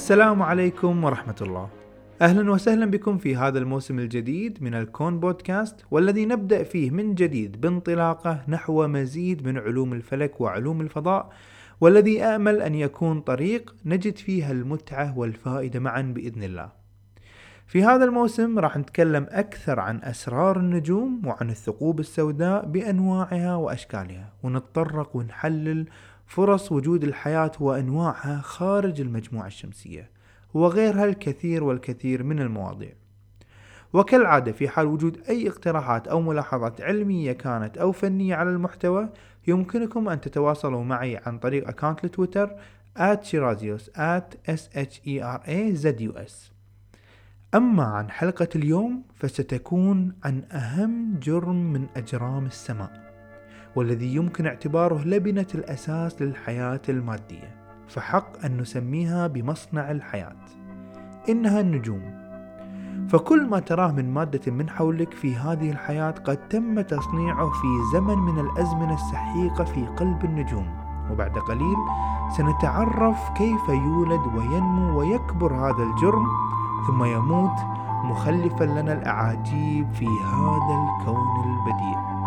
السلام عليكم ورحمة الله. أهلا وسهلا بكم في هذا الموسم الجديد من الكون بودكاست والذي نبدأ فيه من جديد بانطلاقة نحو مزيد من علوم الفلك وعلوم الفضاء والذي آمل أن يكون طريق نجد فيها المتعة والفائدة معا بإذن الله. في هذا الموسم راح نتكلم أكثر عن أسرار النجوم وعن الثقوب السوداء بأنواعها وأشكالها ونتطرق ونحلل فرص وجود الحياة وأنواعها خارج المجموعة الشمسية وغيرها الكثير والكثير من المواضيع. وكالعادة في حال وجود أي اقتراحات أو ملاحظات علمية كانت أو فنية على المحتوى يمكنكم أن تتواصلوا معي عن طريق أكاونت لتويتر at shirazios at s h e r a z u s. أما عن حلقة اليوم فستكون عن أهم جرم من أجرام السماء. والذي يمكن اعتباره لبنة الأساس للحياة المادية فحق أن نسميها بمصنع الحياة. إنها النجوم. فكل ما تراه من مادة من حولك في هذه الحياة قد تم تصنيعه في زمن من الأزمنة السحيقة في قلب النجوم. وبعد قليل سنتعرف كيف يولد وينمو ويكبر هذا الجرم ثم يموت مخلفا لنا الأعاجيب في هذا الكون البديع.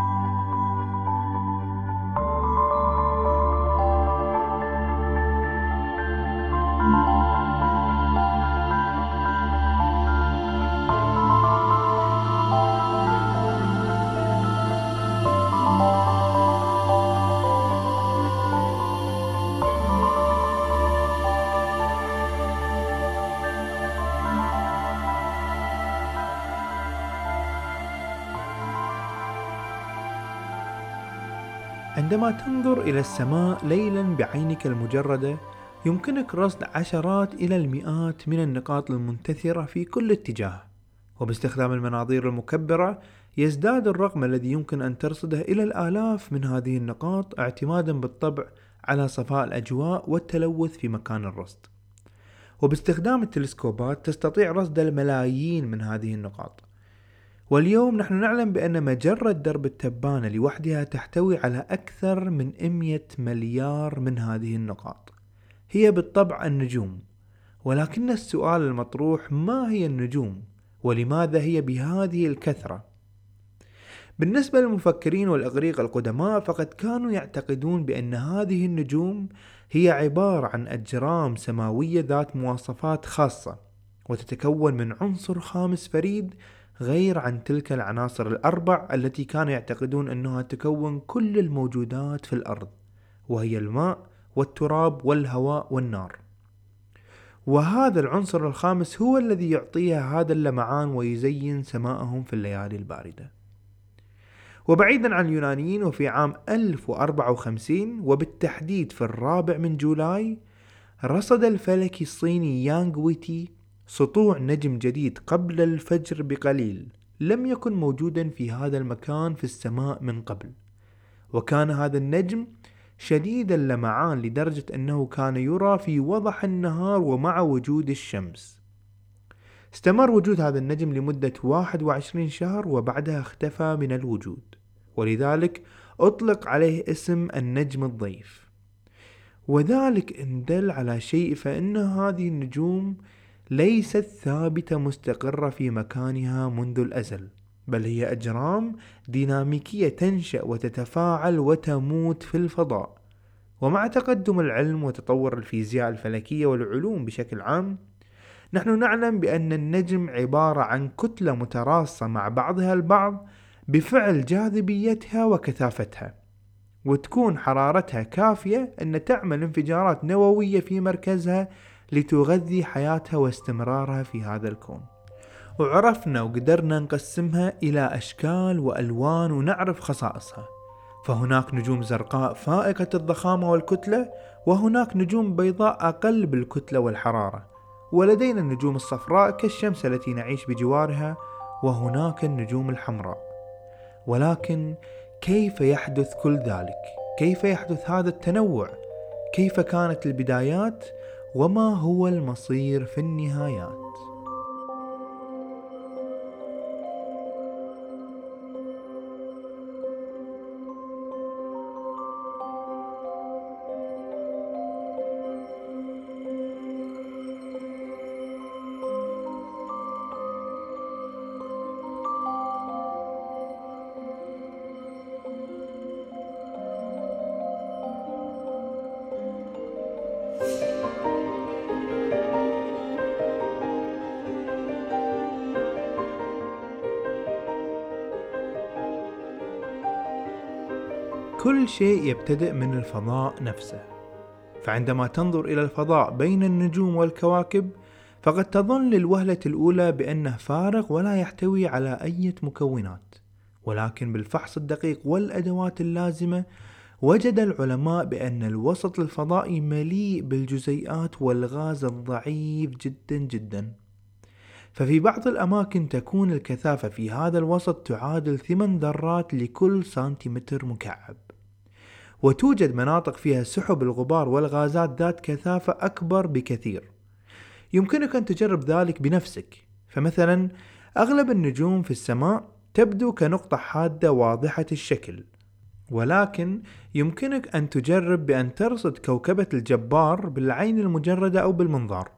عندما تنظر إلى السماء ليلا بعينك المجردة يمكنك رصد عشرات إلى المئات من النقاط المنتثرة في كل اتجاه. وباستخدام المناظير المكبرة يزداد الرقم الذي يمكن أن ترصده إلى الآلاف من هذه النقاط اعتمادا بالطبع على صفاء الأجواء والتلوث في مكان الرصد. وباستخدام التلسكوبات تستطيع رصد الملايين من هذه النقاط. واليوم نحن نعلم بأن مجرة درب التبانة لوحدها تحتوي على أكثر من 100 مليار من هذه النقاط. هي بالطبع النجوم ولكن السؤال المطروح ما هي النجوم؟ ولماذا هي بهذه الكثرة؟ بالنسبة للمفكرين والإغريق القدماء فقد كانوا يعتقدون بأن هذه النجوم هي عبارة عن أجرام سماوية ذات مواصفات خاصة وتتكون من عنصر خامس فريد غير عن تلك العناصر الأربع التي كانوا يعتقدون أنها تكون كل الموجودات في الأرض وهي الماء والتراب والهواء والنار. وهذا العنصر الخامس هو الذي يعطيها هذا اللمعان ويزين سماءهم في الليالي الباردة. وبعيدا عن اليونانيين وفي عام 1054 وبالتحديد في الرابع من جولاي رصد الفلكي الصيني يانغ ويتي سطوع نجم جديد قبل الفجر بقليل لم يكن موجودا في هذا المكان في السماء من قبل. وكان هذا النجم شديد اللمعان لدرجة أنه كان يرى في وضح النهار ومع وجود الشمس. استمر وجود هذا النجم لمدة 21 شهر وبعدها اختفى من الوجود. ولذلك أطلق عليه اسم النجم الضيف. وذلك إن دل على شيء فإن هذه النجوم ليست ثابتة مستقرة في مكانها منذ الأزل بل هي أجرام ديناميكية تنشأ وتتفاعل وتموت في الفضاء. ومع تقدم العلم وتطور الفيزياء الفلكية والعلوم بشكل عام نحن نعلم بأن النجم عبارة عن كتلة متراصة مع بعضها البعض بفعل جاذبيتها وكثافتها وتكون حرارتها كافية أن تعمل انفجارات نووية في مركزها لتغذي حياتها واستمرارها في هذا الكون. وعرفنا وقدرنا نقسمها إلى أشكال وألوان ونعرف خصائصها. فهناك نجوم زرقاء فائقة الضخامة والكتلة وهناك نجوم بيضاء أقل بالكتلة والحرارة. ولدينا النجوم الصفراء كالشمس التي نعيش بجوارها وهناك النجوم الحمراء. ولكن كيف يحدث كل ذلك؟ كيف يحدث هذا التنوع؟ كيف كانت البدايات؟ وما هو المصير في النهايات؟ شيء يبتدئ من الفضاء نفسه. فعندما تنظر إلى الفضاء بين النجوم والكواكب فقد تظن للوهلة الأولى بأنه فارغ ولا يحتوي على أي مكونات. ولكن بالفحص الدقيق والأدوات اللازمة وجد العلماء بأن الوسط الفضائي مليء بالجزيئات والغاز الضعيف جدا جدا. ففي بعض الأماكن تكون الكثافة في هذا الوسط تعادل ثمان ذرات لكل سنتيمتر مكعب. وتوجد مناطق فيها سحب الغبار والغازات ذات كثافة أكبر بكثير. يمكنك أن تجرب ذلك بنفسك. فمثلا أغلب النجوم في السماء تبدو كنقطة حادة واضحة الشكل. ولكن يمكنك أن تجرب بأن ترصد كوكبة الجبار بالعين المجردة أو بالمنظار.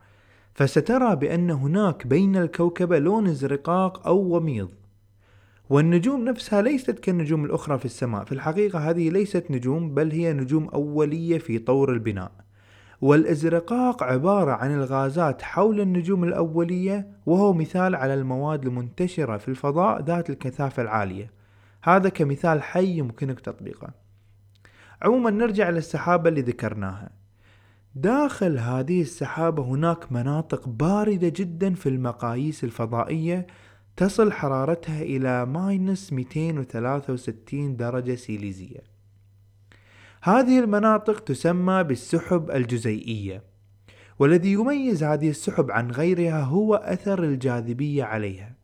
فسترى بأن هناك بين الكوكبة لون ازرقاق أو وميض. والنجوم نفسها ليست كالنجوم الأخرى في السماء. في الحقيقة هذه ليست نجوم بل هي نجوم أولية في طور البناء. والأزرقاق عبارة عن الغازات حول النجوم الأولية وهو مثال على المواد المنتشرة في الفضاء ذات الكثافة العالية. هذا كمثال حي يمكنك تطبيقه. عموما نرجع للسحابة اللي ذكرناها. داخل هذه السحابة هناك مناطق باردة جدا في المقاييس الفضائية تصل حرارتها إلى ماينس 263 درجة سيليزية. هذه المناطق تسمى بالسحب الجزيئية والذي يميز هذه السحب عن غيرها هو أثر الجاذبية عليها.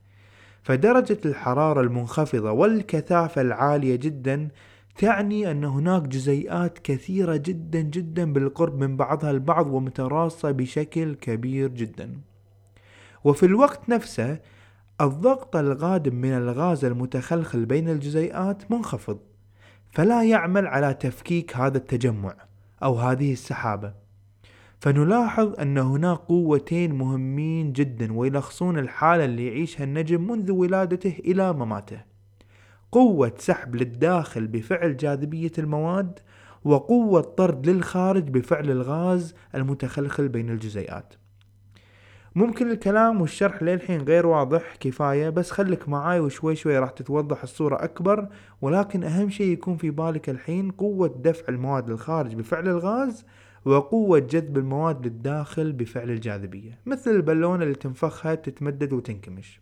فدرجة الحرارة المنخفضة والكثافة العالية جدا تعني أن هناك جزيئات كثيرة جدا جدا بالقرب من بعضها البعض ومتراصة بشكل كبير جدا. وفي الوقت نفسه الضغط القادم من الغاز المتخلخل بين الجزيئات منخفض فلا يعمل على تفكيك هذا التجمع أو هذه السحابة. فنلاحظ أن هناك قوتين مهمين جدا ويلخصون الحالة اللي يعيشها النجم منذ ولادته إلى مماته. قوة سحب للداخل بفعل جاذبية المواد وقوة طرد للخارج بفعل الغاز المتخلخل بين الجزيئات. ممكن الكلام والشرح للحين غير واضح كفاية بس خليك معاي وشوي شوي راح تتوضح الصورة أكبر ولكن أهم شيء يكون في بالك الحين قوة دفع المواد للخارج بفعل الغاز وقوة جذب المواد للداخل بفعل الجاذبية مثل البالونة اللي تنفخها تتمدد وتنكمش.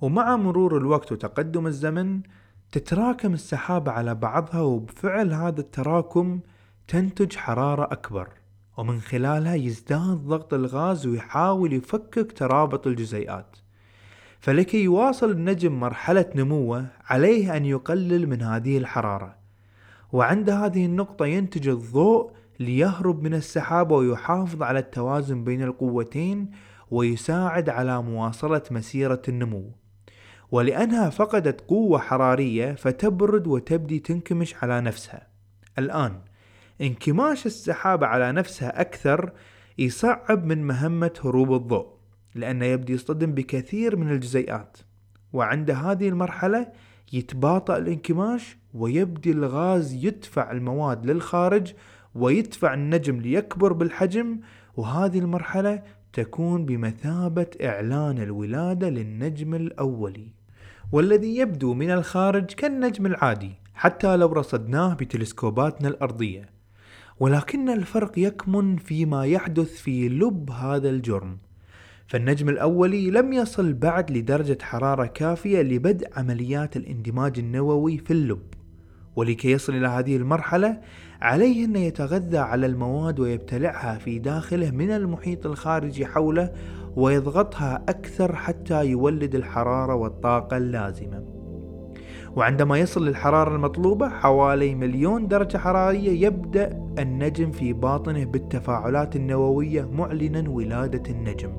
ومع مرور الوقت وتقدم الزمن تتراكم السحابة على بعضها وبفعل هذا التراكم تنتج حرارة أكبر. ومن خلالها يزداد ضغط الغاز ويحاول يفكك ترابط الجزيئات. فلكي يواصل النجم مرحلة نموه عليه أن يقلل من هذه الحرارة. وعند هذه النقطة ينتج الضوء ليهرب من السحابة ويحافظ على التوازن بين القوتين ويساعد على مواصلة مسيرة النمو. ولأنها فقدت قوة حرارية فتبرد وتبدي تنكمش على نفسها. الآن انكماش السحابة على نفسها أكثر يصعب من مهمة هروب الضوء لأنه يبدي يصطدم بكثير من الجزيئات. وعند هذه المرحلة يتباطأ الانكماش ويبدي الغاز يدفع المواد للخارج ويدفع النجم ليكبر بالحجم وهذه المرحلة تكون بمثابة إعلان الولادة للنجم الأولي. والذي يبدو من الخارج كالنجم العادي حتى لو رصدناه بتلسكوباتنا الأرضية. ولكن الفرق يكمن فيما يحدث في لب هذا الجرم. فالنجم الأولي لم يصل بعد لدرجة حرارة كافية لبدء عمليات الاندماج النووي في اللب. ولكي يصل إلى هذه المرحلة عليه أن يتغذى على المواد ويبتلعها في داخله من المحيط الخارجي حوله ويضغطها أكثر حتى يولد الحرارة والطاقة اللازمة. وعندما يصل للحرارة المطلوبة حوالي مليون درجة حرارية يبدأ النجم في باطنه بالتفاعلات النووية معلنا ولادة النجم.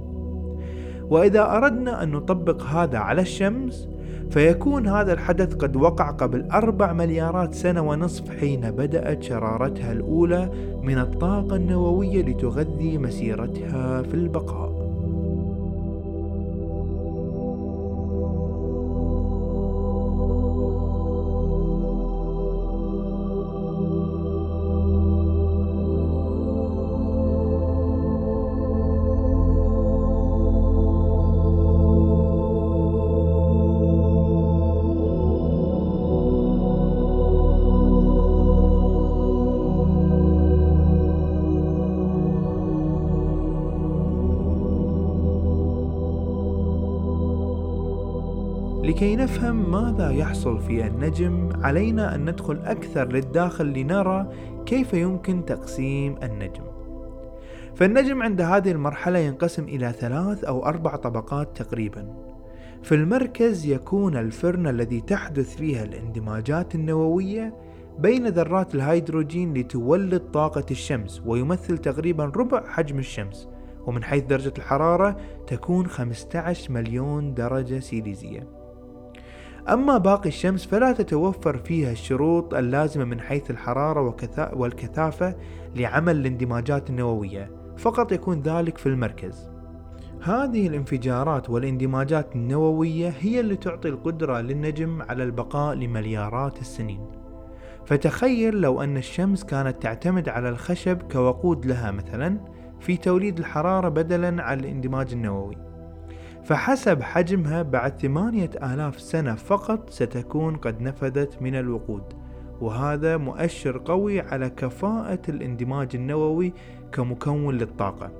وإذا أردنا أن نطبق هذا على الشمس فيكون هذا الحدث قد وقع قبل أربع مليارات سنة ونصف حين بدأت شرارتها الأولى من الطاقة النووية لتغذي مسيرتها في البقاء. لكي نفهم ماذا يحصل في النجم علينا أن ندخل أكثر للداخل لنرى كيف يمكن تقسيم النجم. فالنجم عند هذه المرحلة ينقسم إلى ثلاث أو أربع طبقات تقريبا. في المركز يكون الفرن الذي تحدث فيها الاندماجات النووية بين ذرات الهيدروجين لتولد طاقة الشمس ويمثل تقريبا ربع حجم الشمس. ومن حيث درجة الحرارة تكون 15 مليون درجة سيليزية. أما باقي الشمس فلا تتوفر فيها الشروط اللازمة من حيث الحرارة والكثافة لعمل الاندماجات النووية. فقط يكون ذلك في المركز. هذه الانفجارات والاندماجات النووية هي اللي تعطي القدرة للنجم على البقاء لمليارات السنين. فتخيل لو أن الشمس كانت تعتمد على الخشب كوقود لها مثلا في توليد الحرارة بدلا عن الاندماج النووي. فحسب حجمها بعد ثمانية آلاف سنة فقط ستكون قد نفذت من الوقود وهذا مؤشر قوي على كفاءة الاندماج النووي كمكون للطاقة.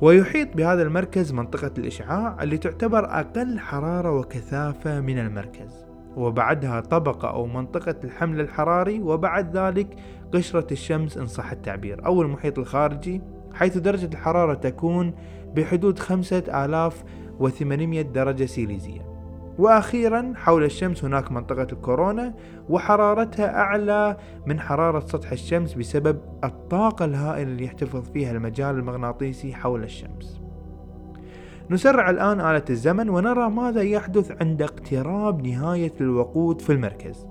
ويحيط بهذا المركز منطقة الإشعاع اللي تعتبر أقل حرارة وكثافة من المركز وبعدها طبقة أو منطقة الحمل الحراري وبعد ذلك قشرة الشمس إن صح التعبير أو المحيط الخارجي حيث درجة الحرارة تكون بحدود 5800 درجة سيليزية. وأخيرا حول الشمس هناك منطقة الكورونا وحرارتها أعلى من حرارة سطح الشمس بسبب الطاقة الهائلة اللي يحتفظ فيها المجال المغناطيسي حول الشمس. نسرع الآن آلة الزمن ونرى ماذا يحدث عند اقتراب نهاية الوقود في المركز.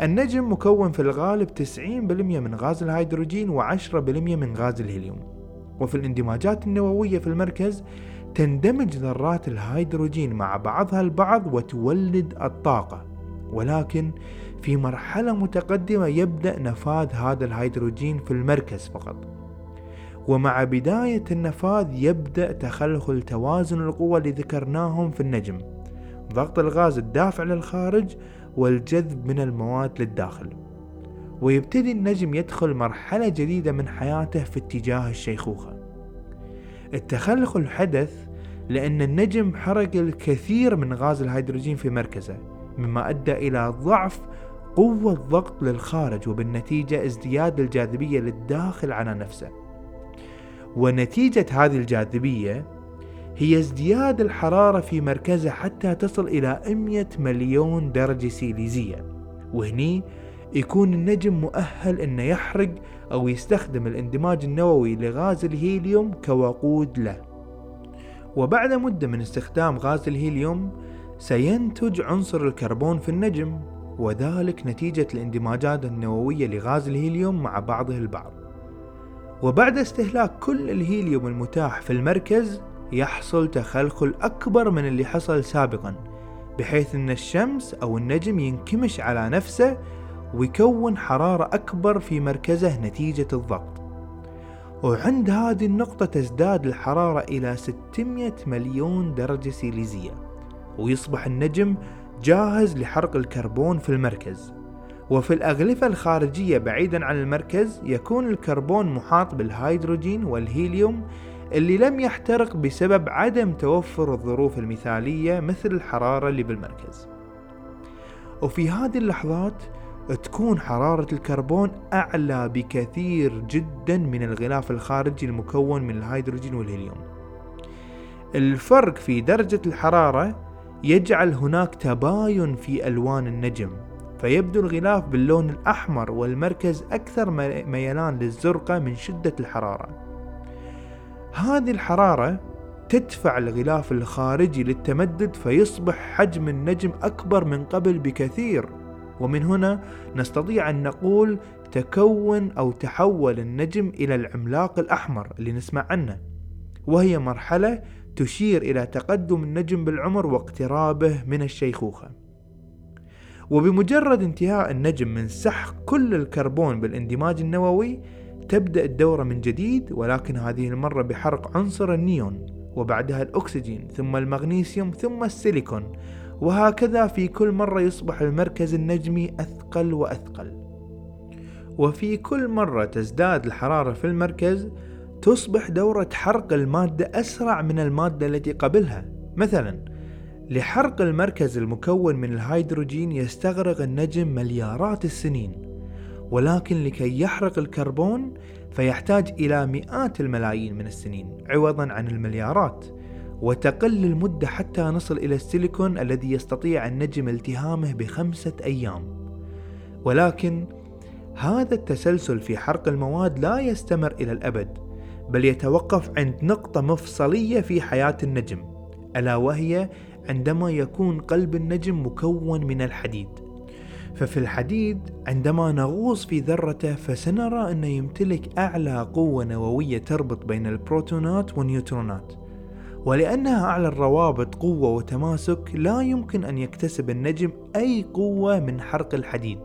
النجم مكون في الغالب 90% من غاز الهيدروجين و10% من غاز الهيليوم. وفي الاندماجات النووية في المركز تندمج ذرات الهيدروجين مع بعضها البعض وتولد الطاقة. ولكن في مرحلة متقدمة يبدأ نفاذ هذا الهيدروجين في المركز فقط. ومع بداية النفاذ يبدأ تخلخل توازن القوى اللي ذكرناهم في النجم. ضغط الغاز الدافع للخارج والجذب من المواد للداخل. ويبتدي النجم يدخل مرحلة جديدة من حياته في اتجاه الشيخوخة. التخلخل حدث لأن النجم حرق الكثير من غاز الهيدروجين في مركزه مما أدى إلى ضعف قوة ضغط للخارج وبالنتيجة ازدياد الجاذبية للداخل على نفسه. ونتيجة هذه الجاذبية هي ازدياد الحرارة في مركزه حتى تصل إلى 100 مليون درجة سيليزية. وهني يكون النجم مؤهل إنه يحرق أو يستخدم الاندماج النووي لغاز الهيليوم كوقود له. وبعد مدة من استخدام غاز الهيليوم سينتج عنصر الكربون في النجم وذلك نتيجة الاندماجات النووية لغاز الهيليوم مع بعضه البعض. وبعد استهلاك كل الهيليوم المتاح في المركز يحصل تخلخل أكبر من اللي حصل سابقا بحيث أن الشمس أو النجم ينكمش على نفسه ويكون حرارة أكبر في مركزه نتيجة الضغط. وعند هذه النقطة تزداد الحرارة إلى 600 مليون درجة سيليزية ويصبح النجم جاهز لحرق الكربون في المركز. وفي الأغلفة الخارجية بعيدا عن المركز يكون الكربون محاط بالهيدروجين والهيليوم اللي لم يحترق بسبب عدم توفر الظروف المثالية مثل الحرارة اللي بالمركز. وفي هذه اللحظات تكون حرارة الكربون أعلى بكثير جدا من الغلاف الخارجي المكون من الهيدروجين والهيليوم. الفرق في درجة الحرارة يجعل هناك تباين في ألوان النجم فيبدو الغلاف باللون الأحمر والمركز أكثر ميلان للزرقة من شدة الحرارة. هذه الحرارة تدفع الغلاف الخارجي للتمدد فيصبح حجم النجم أكبر من قبل بكثير. ومن هنا نستطيع أن نقول تكون أو تحول النجم إلى العملاق الأحمر اللي نسمع عنه وهي مرحلة تشير إلى تقدم النجم بالعمر واقترابه من الشيخوخة. وبمجرد انتهاء النجم من سحق كل الكربون بالاندماج النووي تبدأ الدورة من جديد ولكن هذه المرة بحرق عنصر النيون وبعدها الأكسجين ثم المغنيسيوم ثم السيليكون. وهكذا في كل مرة يصبح المركز النجمي أثقل وأثقل. وفي كل مرة تزداد الحرارة في المركز تصبح دورة حرق المادة أسرع من المادة التي قبلها. مثلا لحرق المركز المكون من الهيدروجين يستغرق النجم مليارات السنين. ولكن لكي يحرق الكربون فيحتاج إلى مئات الملايين من السنين عوضا عن المليارات. وتقل المدة حتى نصل إلى السيليكون الذي يستطيع النجم التهامه بخمسة أيام. ولكن هذا التسلسل في حرق المواد لا يستمر إلى الأبد بل يتوقف عند نقطة مفصلية في حياة النجم ألا وهي عندما يكون قلب النجم مكون من الحديد. ففي الحديد عندما نغوص في ذرته فسنرى أنه يمتلك أعلى قوة نووية تربط بين البروتونات والنيوترونات. ولأنها أعلى الروابط قوة وتماسك لا يمكن أن يكتسب النجم أي قوة من حرق الحديد.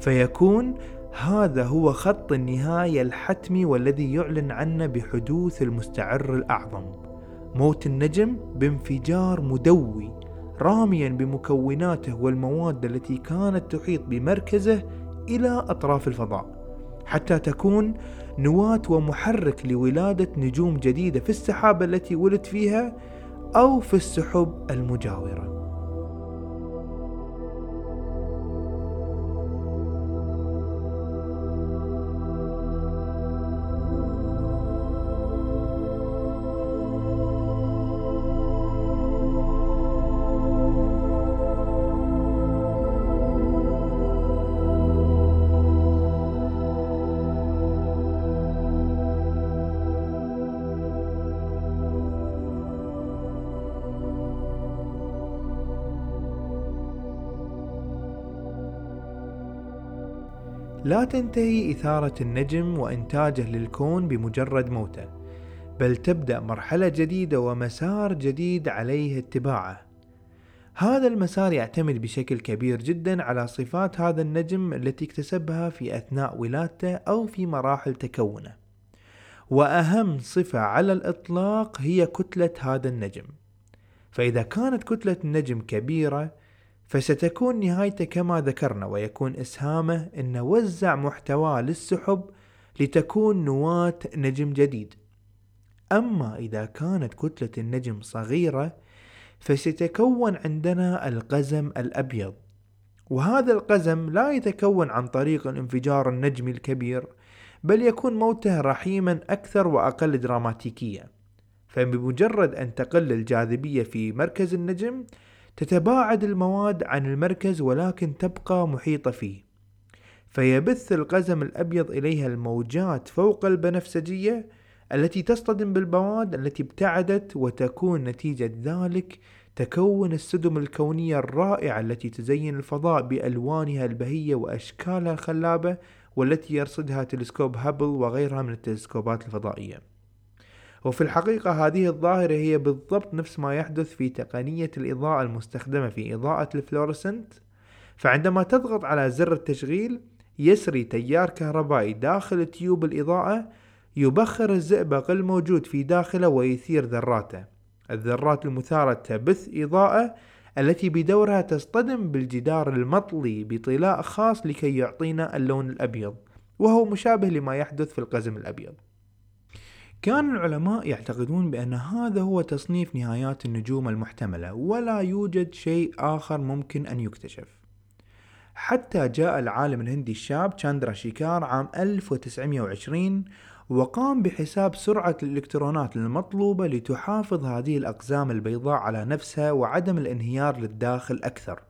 فيكون هذا هو خط النهاية الحتمي والذي يعلن عنه بحدوث المستعر الأعظم. موت النجم بانفجار مدوي راميا بمكوناته والمواد التي كانت تحيط بمركزه إلى أطراف الفضاء. حتى تكون نواة ومحرك لولادة نجوم جديدة في السحابة التي ولد فيها أو في السحب المجاورة. لا تنتهي إثارة النجم وإنتاجه للكون بمجرد موته، بل تبدأ مرحلة جديدة ومسار جديد عليه اتباعه. هذا المسار يعتمد بشكل كبير جدا على صفات هذا النجم التي اكتسبها في أثناء ولادته أو في مراحل تكونه. وأهم صفة على الإطلاق هي كتلة هذا النجم. فإذا كانت كتلة النجم كبيرة فستكون نهايته كما ذكرنا ويكون إسهامه أن وزع محتواه للسحب لتكون نواة نجم جديد. أما إذا كانت كتلة النجم صغيرة فستكون عندنا القزم الأبيض. وهذا القزم لا يتكون عن طريق الانفجار النجمي الكبير بل يكون موته رحيما أكثر وأقل دراماتيكية. فبمجرد أن تقل الجاذبية في مركز النجم تتباعد المواد عن المركز ولكن تبقى محيطة فيه. فيبث القزم الأبيض إليها الموجات فوق البنفسجية التي تصطدم بالمواد التي ابتعدت وتكون نتيجة ذلك تكون السدم الكونية الرائعة التي تزين الفضاء بألوانها البهية وأشكالها الخلابة والتي يرصدها تلسكوب هابل وغيرها من التلسكوبات الفضائية. وفي الحقيقة هذه الظاهرة هي بالضبط نفس ما يحدث في تقنية الإضاءة المستخدمة في إضاءة الفلورسنت. فعندما تضغط على زر التشغيل يسري تيار كهربائي داخل tube الإضاءة يبخر الزئبق الموجود في داخله ويثير ذراته. الذرات المثارة تبث إضاءة التي بدورها تصطدم بالجدار المطلي بطلاء خاص لكي يعطينا اللون الأبيض وهو مشابه لما يحدث في القزم الأبيض. كان العلماء يعتقدون بأن هذا هو تصنيف نهايات النجوم المحتملة ولا يوجد شيء آخر ممكن أن يكتشف. حتى جاء العالم الهندي الشاب تشاندرا شيكار عام 1920 وقام بحساب سرعة الإلكترونات المطلوبة لتحافظ هذه الأقزام البيضاء على نفسها وعدم الانهيار للداخل أكثر.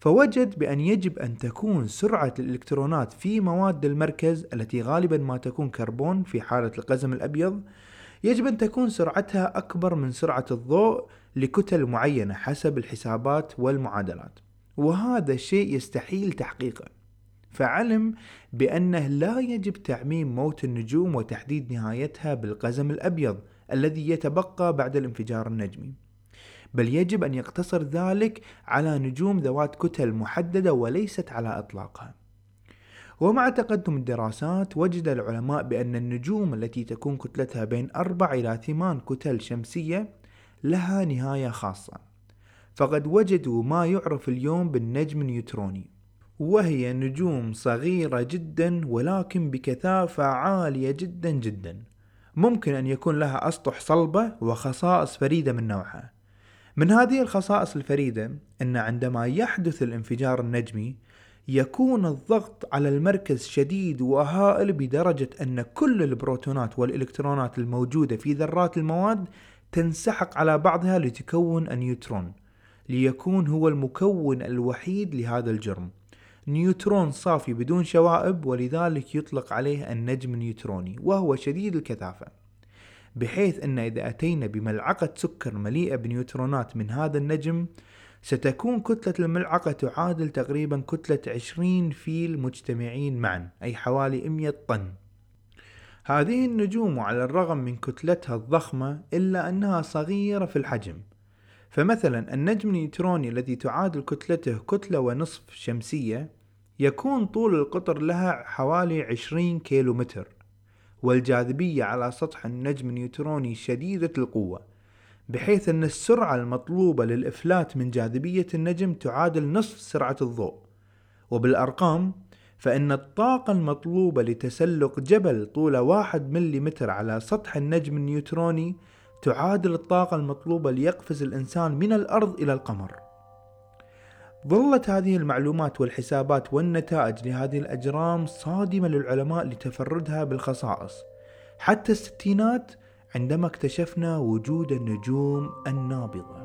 فوجد بأن يجب أن تكون سرعة الإلكترونات في مواد المركز التي غالبا ما تكون كربون في حالة القزم الأبيض. يجب أن تكون سرعتها أكبر من سرعة الضوء لكتل معينة حسب الحسابات والمعادلات. وهذا الشيء يستحيل تحقيقه فعلم بأنه لا يجب تعميم موت النجوم وتحديد نهايتها بالقزم الأبيض الذي يتبقى بعد الانفجار النجمي. بل يجب أن يقتصر ذلك على نجوم ذوات كتل محددة وليست على إطلاقها. ومع تقدم الدراسات وجد العلماء بأن النجوم التي تكون كتلتها بين أربع إلى ثمان كتل شمسية لها نهاية خاصة. فقد وجدوا ما يعرف اليوم بالنجم النيوتروني وهي نجوم صغيرة جدا ولكن بكثافة عالية جدا جدا. ممكن أن يكون لها أسطح صلبة وخصائص فريدة من نوعها. من هذه الخصائص الفريدة أن عندما يحدث الانفجار النجمي يكون الضغط على المركز شديد وهائل بدرجة أن كل البروتونات والإلكترونات الموجودة في ذرات المواد تنسحق على بعضها لتكون النيوترون ليكون هو المكون الوحيد لهذا الجرم. نيوترون صافي بدون شوائب ولذلك يطلق عليه النجم النيوتروني وهو شديد الكثافة. بحيث أن إذا أتينا بملعقة سكر مليئة بنيوترونات من هذا النجم ستكون كتلة الملعقة تعادل تقريبا كتلة 20 فيل مجتمعين معا أي حوالي 100 طن. هذه النجوم على الرغم من كتلتها الضخمة إلا أنها صغيرة في الحجم. فمثلا النجم النيوتروني الذي تعادل كتلته كتلة ونصف شمسية يكون طول القطر لها حوالي 20 كيلو متر والجاذبية على سطح النجم النيوتروني شديدة القوة بحيث أن السرعة المطلوبة للإفلات من جاذبية النجم تعادل نصف سرعة الضوء. وبالأرقام فإن الطاقة المطلوبة لتسلق جبل طوله واحد مليمتر على سطح النجم النيوتروني تعادل الطاقة المطلوبة ليقفز الإنسان من الأرض إلى القمر. ظلت هذه المعلومات والحسابات والنتائج لهذه الأجرام صادمة للعلماء لتفردها بالخصائص. حتى الستينات عندما اكتشفنا وجود النجوم النابضة.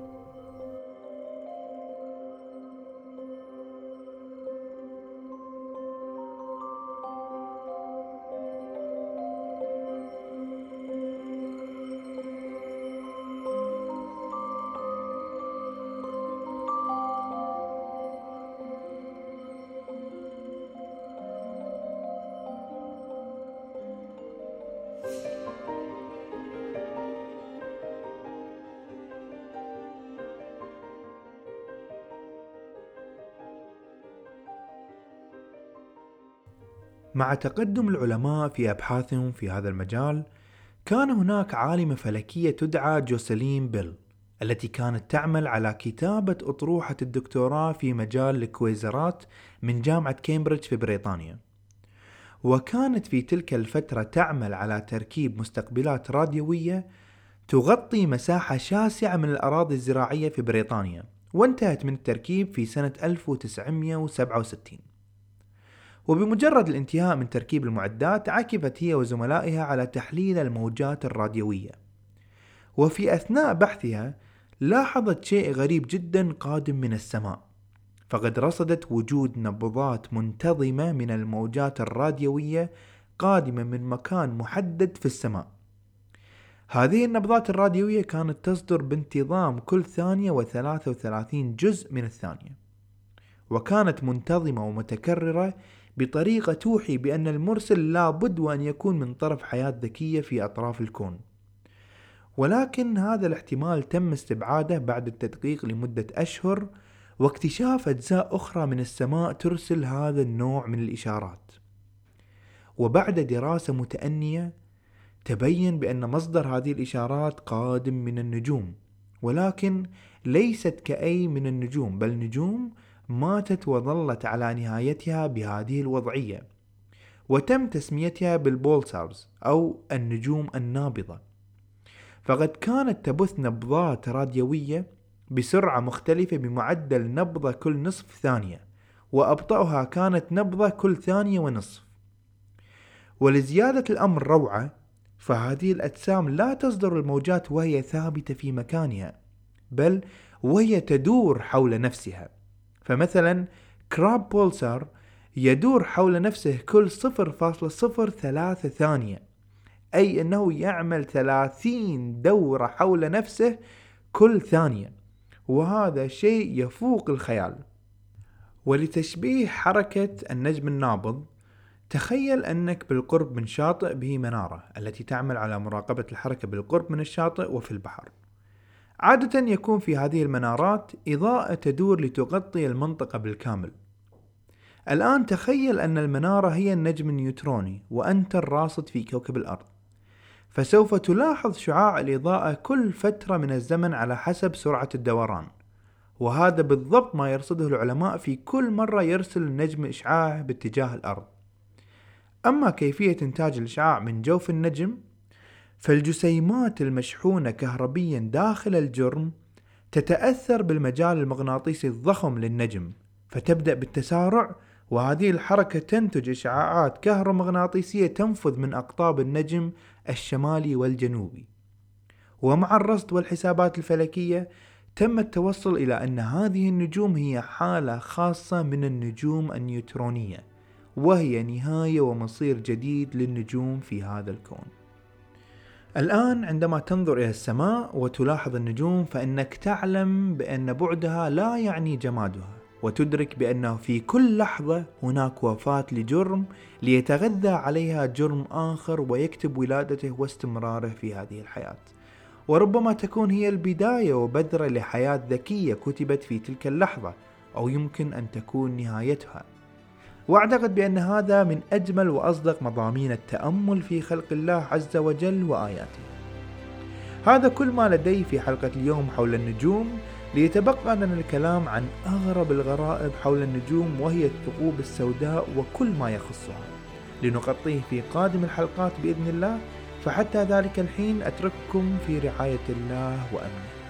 مع تقدم العلماء في أبحاثهم في هذا المجال كان هناك عالمة فلكية تدعى جوسلين بيل التي كانت تعمل على كتابة أطروحة الدكتوراه في مجال الكويزرات من جامعة كامبريدج في بريطانيا. وكانت في تلك الفترة تعمل على تركيب مستقبلات راديوية تغطي مساحة شاسعة من الأراضي الزراعية في بريطانيا وانتهت من التركيب في سنة 1967 وبمجرد الانتهاء من تركيب المعدات عكفت هي وزملائها على تحليل الموجات الراديوية. وفي أثناء بحثها لاحظت شيء غريب جدا قادم من السماء. فقد رصدت وجود نبضات منتظمة من الموجات الراديوية قادمة من مكان محدد في السماء. هذه النبضات الراديوية كانت تصدر بانتظام كل ثانية وثلاثة وثلاثين جزء من الثانية. وكانت منتظمة ومتكررة بطريقة توحي بأن المرسل لابد وأن يكون من طرف حياة ذكية في أطراف الكون. ولكن هذا الاحتمال تم استبعاده بعد التدقيق لمدة أشهر واكتشاف أجزاء أخرى من السماء ترسل هذا النوع من الإشارات. وبعد دراسة متأنية تبين بأن مصدر هذه الإشارات قادم من النجوم ولكن ليست كأي من النجوم بل نجوم ماتت وظلت على نهايتها بهذه الوضعية وتم تسميتها بالبولسارز أو النجوم النابضة. فقد كانت تبث نبضات راديوية بسرعة مختلفة بمعدل نبضة كل نصف ثانية وأبطأها كانت نبضة كل ثانية ونصف. ولزيادة الأمر روعة فهذه الأجسام لا تصدر الموجات وهي ثابتة في مكانها بل وهي تدور حول نفسها. فمثلا كراب بولسار يدور حول نفسه كل 0.03 ثانية أي أنه يعمل 30 دورة حول نفسه كل ثانية وهذا شيء يفوق الخيال. ولتشبيه حركة النجم النابض تخيل أنك بالقرب من شاطئ به منارة التي تعمل على مراقبة الحركة بالقرب من الشاطئ وفي البحر. عادة يكون في هذه المنارات إضاءة تدور لتغطي المنطقة بالكامل. الآن تخيل أن المنارة هي النجم النيوتروني وأنت الراصد في كوكب الأرض. فسوف تلاحظ شعاع الإضاءة كل فترة من الزمن على حسب سرعة الدوران. وهذا بالضبط ما يرصده العلماء في كل مرة يرسل النجم إشعاع باتجاه الأرض. أما كيفية إنتاج الإشعاع من جوف النجم فالجسيمات المشحونة كهربيا داخل الجرم تتأثر بالمجال المغناطيسي الضخم للنجم فتبدأ بالتسارع وهذه الحركة تنتج إشعاعات كهرومغناطيسية تنفذ من أقطاب النجم الشمالي والجنوبي. ومع الرصد والحسابات الفلكية تم التوصل إلى أن هذه النجوم هي حالة خاصة من النجوم النيوترونية وهي نهاية ومصير جديد للنجوم في هذا الكون. الآن عندما تنظر إلى السماء وتلاحظ النجوم فإنك تعلم بأن بعدها لا يعني جمادها وتدرك بأنه في كل لحظة هناك وفاة لجرم ليتغذى عليها جرم آخر ويكتب ولادته واستمراره في هذه الحياة. وربما تكون هي البداية وبذرة لحياة ذكية كتبت في تلك اللحظة أو يمكن أن تكون نهايتها. واعتقد بأن هذا من أجمل وأصدق مضامين التأمل في خلق الله عز وجل وآياته. هذا كل ما لدي في حلقة اليوم حول النجوم ليتبقى لنا الكلام عن أغرب الغرائب حول النجوم وهي الثقوب السوداء وكل ما يخصها. لنغطيه في قادم الحلقات بإذن الله فحتى ذلك الحين أترككم في رعاية الله وأمنه.